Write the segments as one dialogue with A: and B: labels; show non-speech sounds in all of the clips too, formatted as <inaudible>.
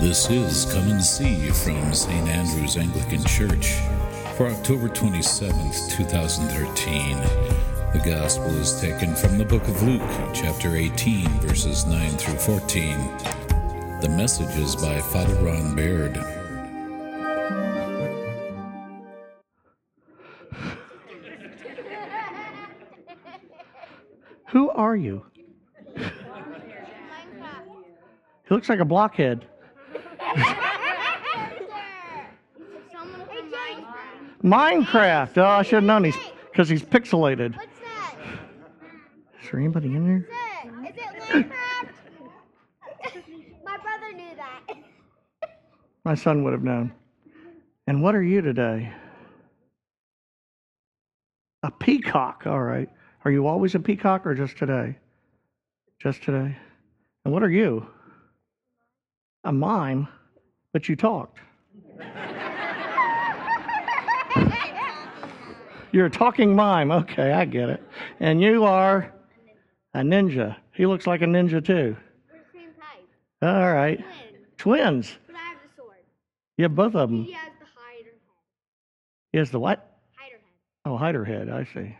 A: This is Come and See from St. Andrew's Anglican Church for October 27th, 2013. The Gospel is taken from the book of Luke, chapter 18, verses 9 through 14. The message is by Father Ron Baird.
B: Who are you? He looks like a blockhead. Minecraft. Oh, I should have known he's because he's pixelated.
C: What's that?
B: Is there anybody in there?
C: Is it? Is it Minecraft? <laughs> My brother knew that. <laughs>
B: My son would have known. And what are you today? A peacock. All right. Are you always a peacock or just today? Just today. And what are you? A mime, but you talked. You're a talking mime. Okay, I get it. And you are a ninja. He looks like a ninja too.
C: We're the same type.
B: All right.
C: Twins.
B: Twins.
C: But I have the sword.
B: You have both of them.
C: He has the hider head.
B: He has the what?
C: Hider head.
B: Oh, hider head. I see.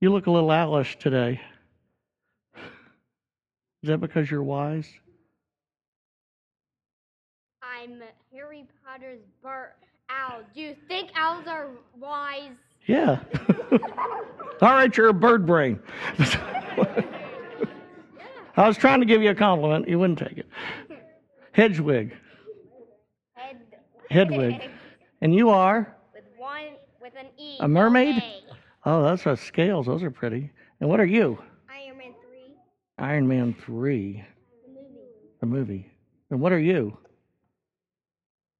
B: You look a little owlish today. Is that because you're wise?
C: I'm Harry Potter's bird owl. Do you think owls are wise?
B: Yeah. <laughs> All right, you're a bird brain. <laughs> I was trying to give you a compliment. You wouldn't take it. Hedgewig.
C: Head.
B: Hedwig. And you are?
C: with one with an E.
B: A mermaid?
C: A.
B: Oh, those are scales. Those are pretty. And what are you?
C: Iron Man three.
B: Iron Man 3,
C: The movie.
B: the movie. And what are you?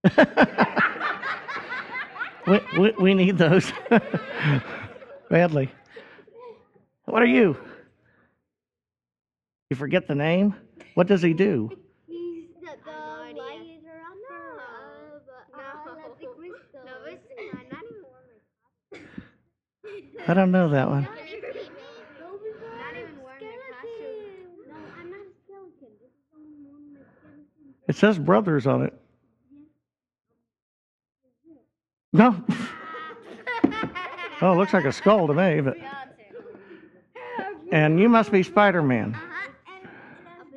B: <laughs> we, we, we need those <laughs> badly. What are you? You forget the name? What does he do? I don't know that one. It says brothers on it. No. Oh, it looks like a skull to me, but. And you must be Spider Man.
C: Uh-huh.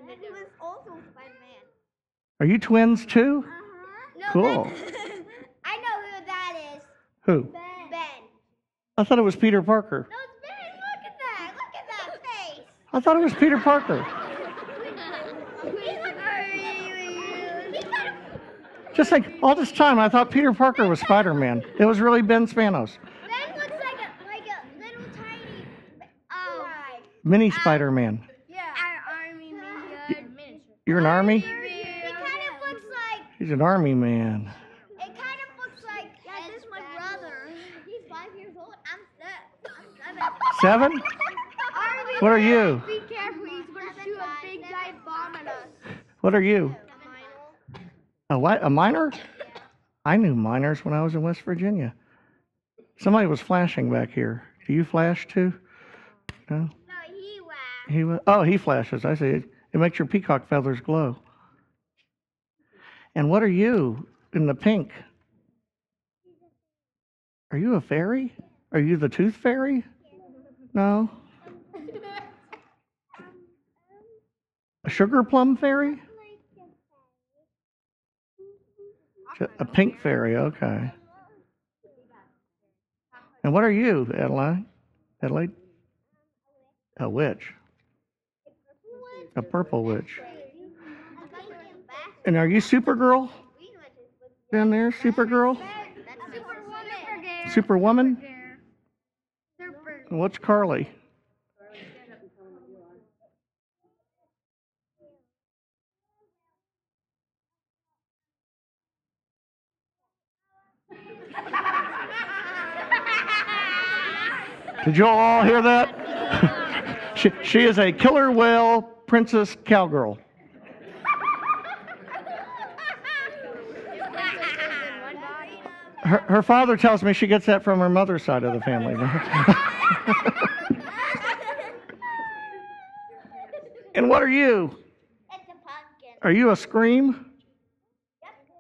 C: And he was also Spider-Man.
B: Are you twins too?
C: Uh-huh. No,
B: Cool.
C: Ben- <laughs> I know who that is.
B: Who?
C: Ben. Ben.
B: I thought it was Peter Parker.
C: No, it's Ben. Look at that. Look at that face.
B: I thought it was Peter Parker.
C: He's got
B: Just like all this time, I thought Peter Parker was Spider Man. It was really Ben Spanos,
C: Ben looks like a like a little tiny. Um.
B: mini Spider Man.
C: Yeah. Our army man.
B: You're an army?
C: He kind of looks like.
B: He's an army man.
C: It kind of looks like. Yeah, this is my brother. He's five years old. I'm seven. I'm seven.
B: Seven? What are you?
C: Be careful. He's going to shoot a big giant bomb at us.
B: What are you? A what? A miner? I knew miners when I was in West Virginia. Somebody was flashing back here. Do you flash too? No.
C: No, he laughed.
B: He wa- oh, he flashes. I see. It, it makes your peacock feathers glow. And what are you in the pink? Are you a fairy? Are you the tooth fairy? No. <laughs> A sugar plum fairy? A pink fairy, okay. And what are you, Adelaide? Adelaide? A witch. A purple witch. And are you Supergirl down there? Supergirl? Superwoman? And what's Carly? Did you all hear that? <laughs> she, she is a killer whale princess cowgirl. Her, her father tells me she gets that from her mother's side of the family. <laughs> and what are you?
C: A
B: Are you a scream?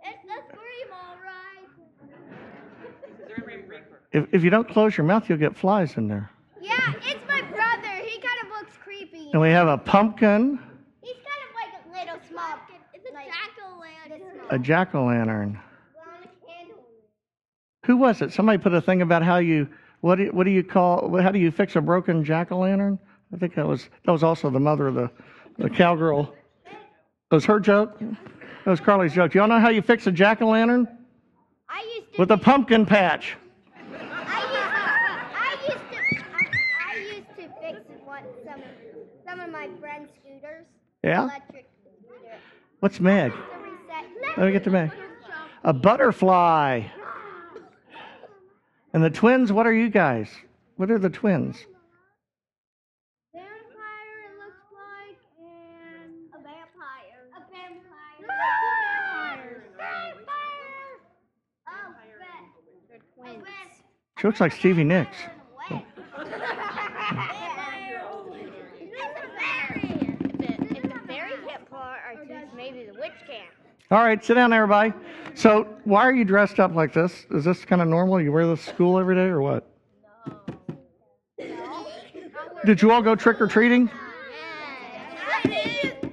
C: It's the scream, all right.
B: If, if you don't close your mouth, you'll get flies in there.
C: Yeah, it's my brother. He kind of looks creepy.
B: And we have a pumpkin,
C: He's kind of like a little small. It's a jack o' lantern.
B: a jack o' lantern.
C: On a candle.
B: Who was it? Somebody put a thing about how you what do, what do you call how do you fix a broken jack o' lantern? I think that was that was also the mother of the the cowgirl. It was her joke. That was Carly's joke. Do Y'all know how you fix a jack o' lantern
C: I used to.
B: with a pumpkin patch?
C: I used to. I used to. I, I used to fix one, some some of my friends' scooters.
B: Yeah. What's Meg? Let me get to Meg. A butterfly. And the twins. What are you guys? What are the twins?
C: Vampire, it looks like, and a vampire. A vampire. Oh, vampire. Oh, twins.
B: She looks like Stevie Nicks.
C: If the fairy can't pull our tooth, maybe the witch can.
B: All right, sit down, everybody. So, why are you dressed up like this? Is this kind of normal? You wear this to school every day, or what? Did you all go trick or treating?
C: What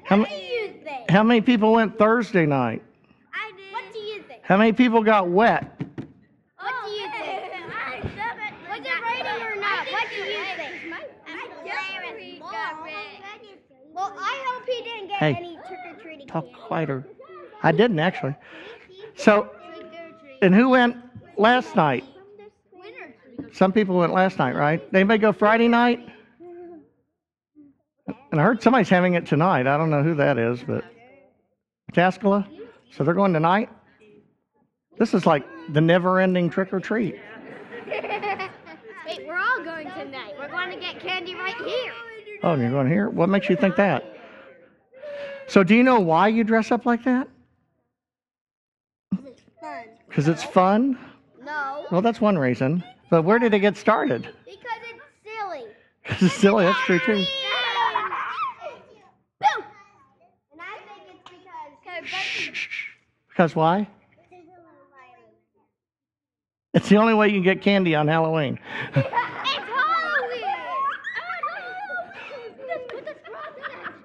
B: How
C: what
B: m-
C: do you think?
B: How many people went Thursday night?
C: I did. What do you think?
B: How many people got wet?
C: What do you think? Oh, was it raining or not? What do you think? Well, I hope he didn't get
B: Hey,
C: any trick or treating.
B: Talk quieter. I didn't actually. So, and who went last night? Some people went last night, right? Anybody go Friday night? And I heard somebody's having it tonight. I don't know who that is, but Tascala. So they're going tonight. This is like the never-ending trick or treat.
C: Wait, we're all going tonight. We're going to get candy right here.
B: Oh, and you're going here? What makes you think that? So, do you know why you dress up like that?
C: Because it's Fun.
B: Because it's fun?
C: No,
B: Well, that's one reason. But where did it get started?
C: because it's silly.
B: 'Cause <laughs> it's silly. That's true too.
C: Because.
B: Because why? It's the only way you can get candy on Halloween.
C: It's Halloween.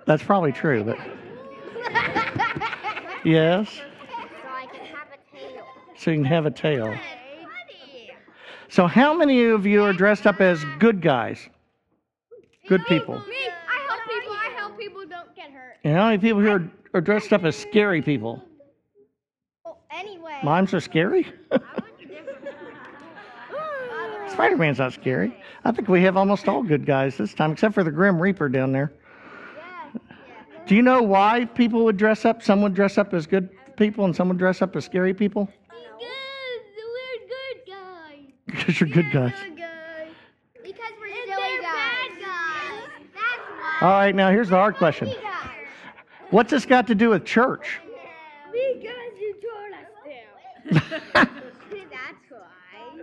B: That's probably true, but yes.
C: So I can have a tail.
B: So you can have a tail. So, how many of you are dressed up as good guys? Good people.
C: Me, I help people. I help people don't get hurt.
B: And how many people here are, are dressed up as scary people?
C: Well, anyway.
B: Mimes are scary? Spider Man's not scary. I think we have almost all good guys this time, except for the Grim Reaper down there. Do you know why people would dress up? Some would dress up as good people and some would dress up as scary people?
C: Because we're good guys. <laughs>
B: Because you're good guys.
C: Good guys. Because we're silly guys. Bad guys. That's why.
B: All right, now here's the hard question What's this got to do with church?
C: Because you told us to. <laughs> That's why.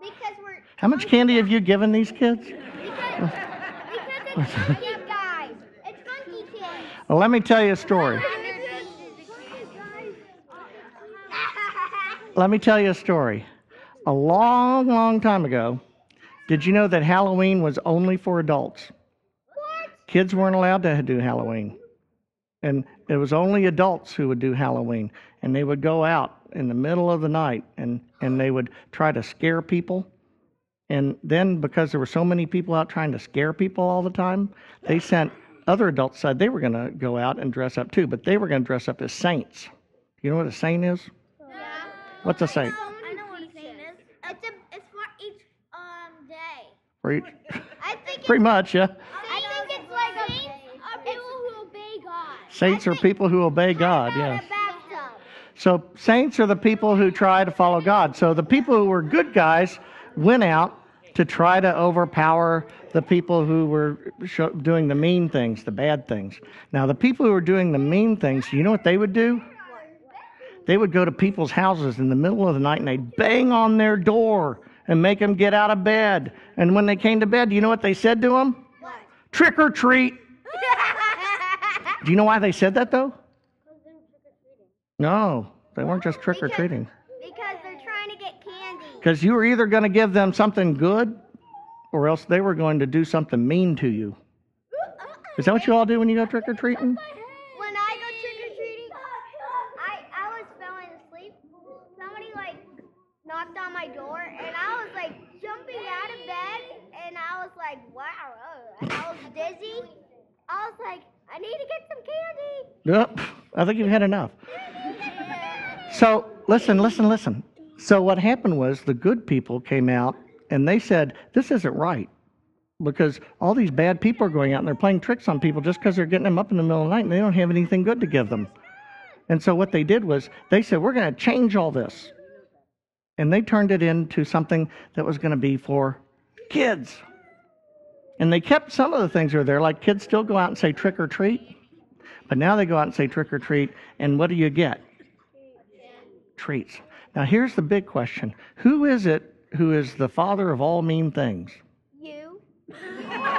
C: Because we're.
B: How much candy have you given these kids?
C: Because, because <laughs> it's funky guys. It's funky kids.
B: Well, let me tell you a story. Let me tell you a story. A long, long time ago, did you know that Halloween was only for adults? Kids weren't allowed to do Halloween. And it was only adults who would do Halloween. And they would go out in the middle of the night and, and they would try to scare people. And then, because there were so many people out trying to scare people all the time, they sent other adults said they were going to go out and dress up too, but they were going to dress up as saints. You know what a saint is? What's a saint?
C: I know what a saint is. It's, a, it's for each um day.
B: For each,
C: I think
B: pretty much, yeah.
C: I think it's like a, are people who obey God.
B: Saints are people who obey God, yes. So saints are the people who try to follow God. So the people who were good guys went out to try to overpower the people who were doing the mean things, the bad things. Now, the people who were doing the mean things, you know what they would do? They would go to people's houses in the middle of the night and they'd bang on their door and make them get out of bed. And when they came to bed, do you know what they said to them? Trick or treat. <laughs> Do you know why they said that though? No, they weren't just trick or treating.
C: Because they're trying to get candy.
B: Because you were either going to give them something good or else they were going to do something mean to you. Is that what you all do when you go trick or treating?
C: When I go trick or treating, I I was falling asleep. Somebody like knocked on my door, and I was like jumping out of bed, and I was like, wow, and I was dizzy. I was like, I need to get some candy.
B: Yep. I think you've had enough. <laughs> So listen, listen, listen. So what happened was the good people came out and they said, This isn't right. Because all these bad people are going out and they're playing tricks on people just because they're getting them up in the middle of the night and they don't have anything good to give them. And so what they did was they said, We're going to change all this. And they turned it into something that was going to be for kids. And they kept some of the things that are there, like kids still go out and say trick or treat. But now they go out and say trick or treat, and what do you get? Treats. Now here's the big question Who is it who is the father of all mean things?
C: You. <laughs>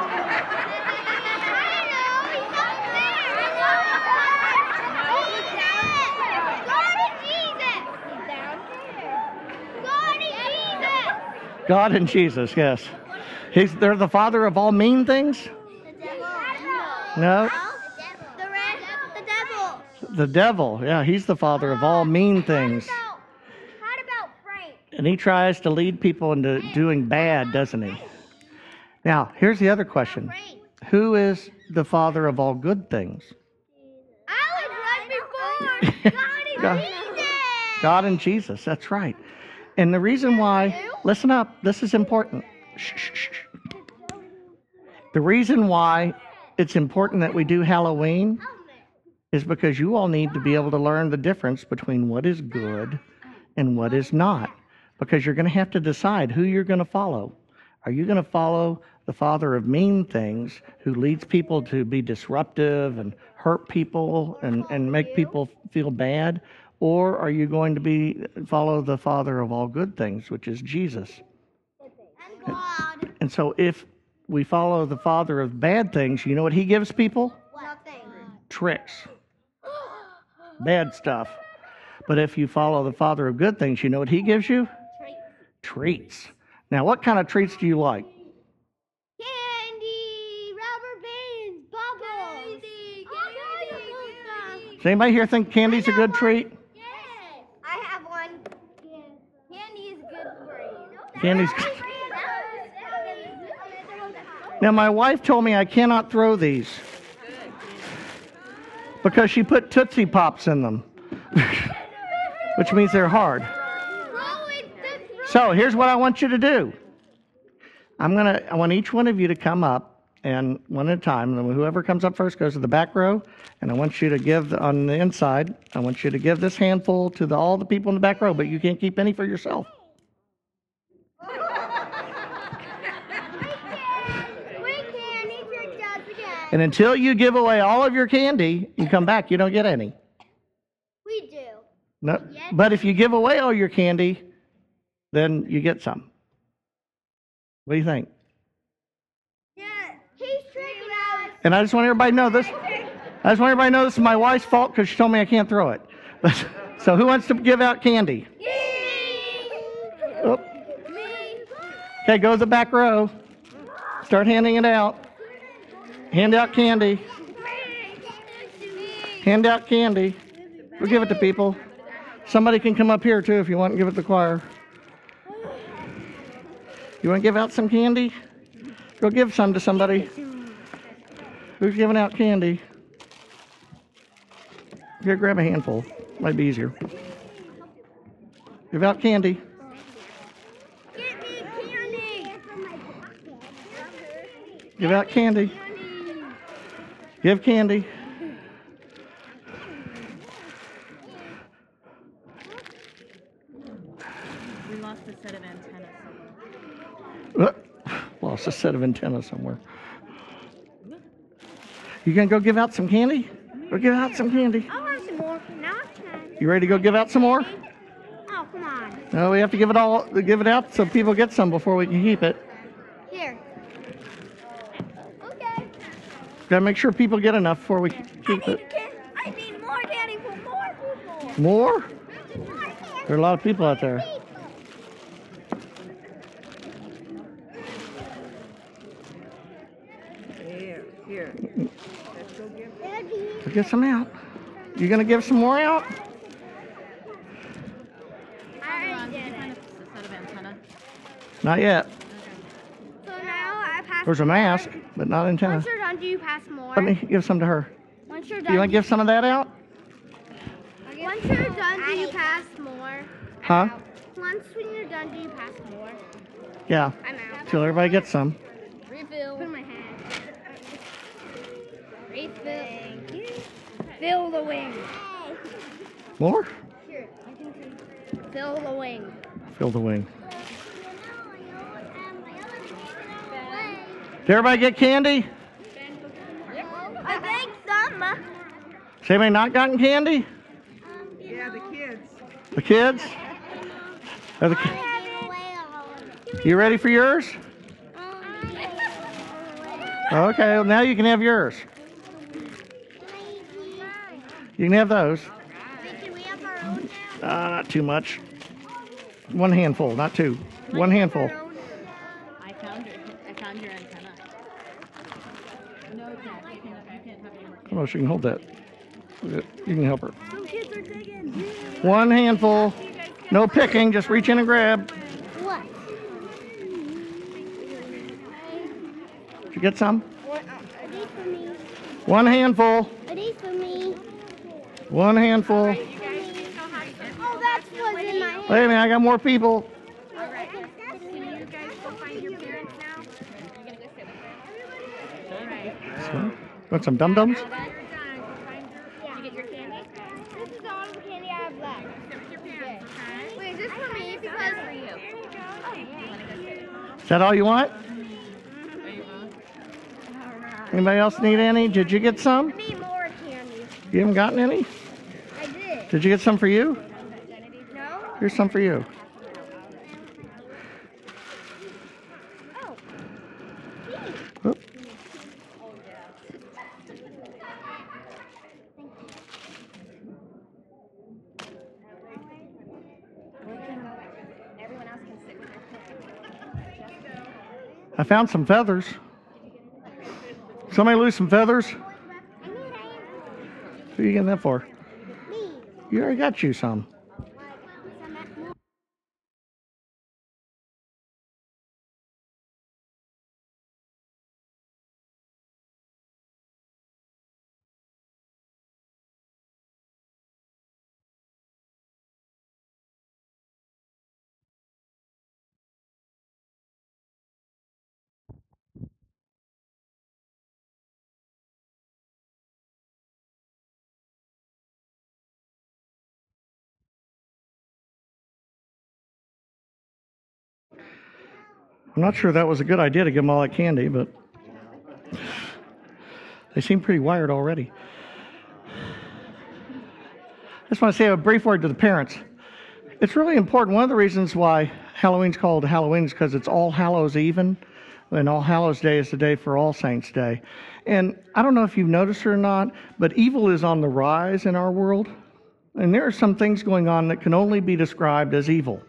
B: God and Jesus, yes. He's, they're the father of all mean things? No.
C: The red, the devil.
B: The devil, yeah, he's the father of all mean things.
C: How about, how about Frank?
B: And he tries to lead people into doing bad, doesn't he? Now, here's the other question Who is the father of all good things?
C: I was right before. <laughs> God and Jesus.
B: God and Jesus, that's right. And the reason why, listen up, this is important. Shh, shh, shh. The reason why it's important that we do Halloween is because you all need to be able to learn the difference between what is good and what is not. Because you're going to have to decide who you're going to follow. Are you going to follow the father of mean things who leads people to be disruptive and hurt people and, and make people feel bad? Or are you going to be follow the father of all good things, which is Jesus?
C: And.
B: And so if we follow the father of bad things, you know what he gives people? Tricks, bad stuff. But if you follow the father of good things, you know what he gives you? Treats. Now, what kind of treats do you like?
C: Candy, rubber bands, bubbles. All kinds of.
B: Does anybody here think candy's a good treat?
C: Yes. I have one. Candy is good for you.
B: Candy's. Now, my wife told me I cannot throw these because she put Tootsie Pops in them, <laughs> which means they're hard. So here's what I want you to do. I'm gonna. I want each one of you to come up and one at a time. And whoever comes up first goes to the back row. And I want you to give on the inside. I want you to give this handful to the, all the people in the back row, but you can't keep any for yourself. We can. We can. And until you give away all of your candy, you come back. You don't get any.
C: We do.
B: No, but if you give away all your candy, then you get some. What do you think?
C: Yeah. He's tricking us.
B: And I just want everybody to know this. I just want everybody to know this is my wife's fault because she told me I can't throw it. <laughs> so who wants to give out candy? Oh,
C: Me.
B: okay, go to the back row. Start handing it out. Hand out candy. Hand out candy. We'll give it to people. Somebody can come up here too if you want and give it to the choir. You want to give out some candy? Go give some to somebody. Who's giving out candy? Here, grab a handful. Might be easier. Give out candy.
C: Get me candy.
B: Give out candy. Give candy.
D: We lost a set of antennas somewhere.
B: Uh, Lost a set of antennas somewhere. You gonna go give out some candy? Go give out some candy.
C: I want some more. Now it's time.
B: You ready to go give out some more?
C: Oh, come on.
B: No, we have to give it all, give it out so people get some before we can keep it.
C: Here. Okay.
B: Gotta make sure people get enough before we keep it.
C: I need more candy for more people.
B: More? There are a lot of people out there.
E: Here, here. Let's go get
C: Daddy.
B: So get some out. You gonna give some more out?
C: I
D: Ron,
C: already
D: did you
C: did
D: find
C: it.
D: a set of antenna?
B: Not yet.
C: So now I pass.
B: There's a
C: more.
B: mask, but not antenna.
C: Once you're done, do you pass more?
B: Let me give some to her.
C: Once you're done.
B: you want to give some of that out?
C: Once you're done, do you pass more?
B: Huh?
C: Once when you're done, do you pass more?
B: Yeah.
C: I'm out.
B: Till everybody gets some.
C: Refill. Put in my hand. Refill. Thank. Fill the wing.
B: More?
C: Here, you can. Fill the wing.
B: Fill the wing. Did everybody get candy?
C: I think some.
B: Has anybody not gotten candy?
E: Yeah, the kids.
B: The kids? Are the, ki- you ready for yours? Um, okay, well, now you can have yours. You can have those.
C: Can we have our own now?
B: Uh, not too much. One handful, not two. One handful.
D: I found your, I found your antenna. No, Jack, you can't, you can't have any more.
B: Oh, she can hold that. You can help her.
C: Some kids are digging.
B: One handful. No picking, just reach in and grab.
C: What?
B: Did you get some?
C: Are these for me?
B: One handful.
C: Are these for me?
B: One handful.
C: Oh, that's what's in my hand.
B: Wait a minute, I got more people. All right.
C: Can you guys go find your parents now?
B: So, Want some dum dums?
C: Did you get your candy? Is all the candy I have left. Wait, is this for me? Because for you.
B: Oh, is that all you want? Anybody else need any? Did you get some?
C: Need more candy.
B: You haven't gotten any?
C: I did.
B: Did you get some for you?
C: No?
B: Here's some for you.
C: Oh.
B: Oop.
C: Everyone else can sit with their
B: I found some feathers. Somebody lose some feathers? Who are you getting that for?
C: Me.
B: You already got you some. I'm not sure that was a good idea to give them all that candy, but they seem pretty wired already. I just want to say a brief word to the parents. It's really important. One of the reasons why Halloween's called Halloween is because it's All Hallows Even, and All Hallows Day is the day for All Saints Day. And I don't know if you've noticed or not, but evil is on the rise in our world. And there are some things going on that can only be described as evil.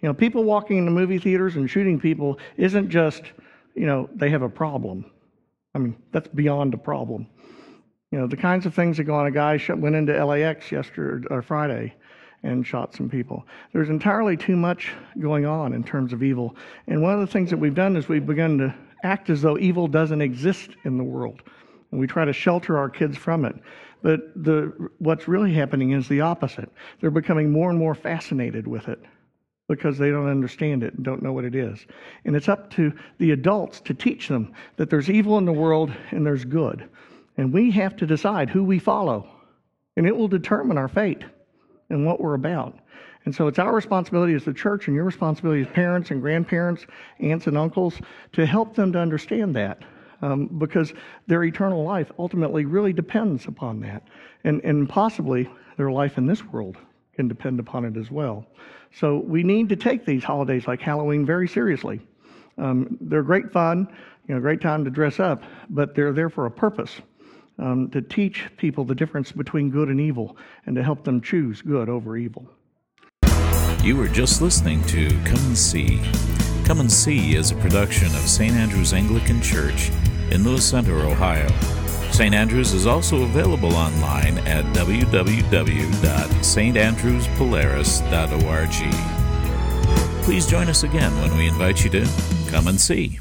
B: You know, people walking into movie theaters and shooting people isn't just, you know, they have a problem. I mean, that's beyond a problem. You know, the kinds of things that go on. A guy went into LAX yesterday or Friday and shot some people. There's entirely too much going on in terms of evil. And one of the things that we've done is we've begun to act as though evil doesn't exist in the world. And we try to shelter our kids from it. But the, what's really happening is the opposite. They're becoming more and more fascinated with it because they don't understand it and don't know what it is. And it's up to the adults to teach them that there's evil in the world and there's good. And we have to decide who we follow, and it will determine our fate and what we're about. And so it's our responsibility as the church and your responsibility as parents and grandparents, aunts and uncles, to help them to understand that. Um, because their eternal life ultimately really depends upon that. And, and possibly their life in this world can depend upon it as well. So we need to take these holidays like Halloween very seriously. Um, they're great fun, you know, great time to dress up, but they're there for a purpose. um, to teach people the difference between good and evil and to help them choose good over evil.
A: You were just listening to Come and See. Come and See is a production of St. Andrew's Anglican Church in Lewis Center, Ohio. St. Andrews is also available online at www.standrewspolaris.org. Please join us again when we invite you to come and see.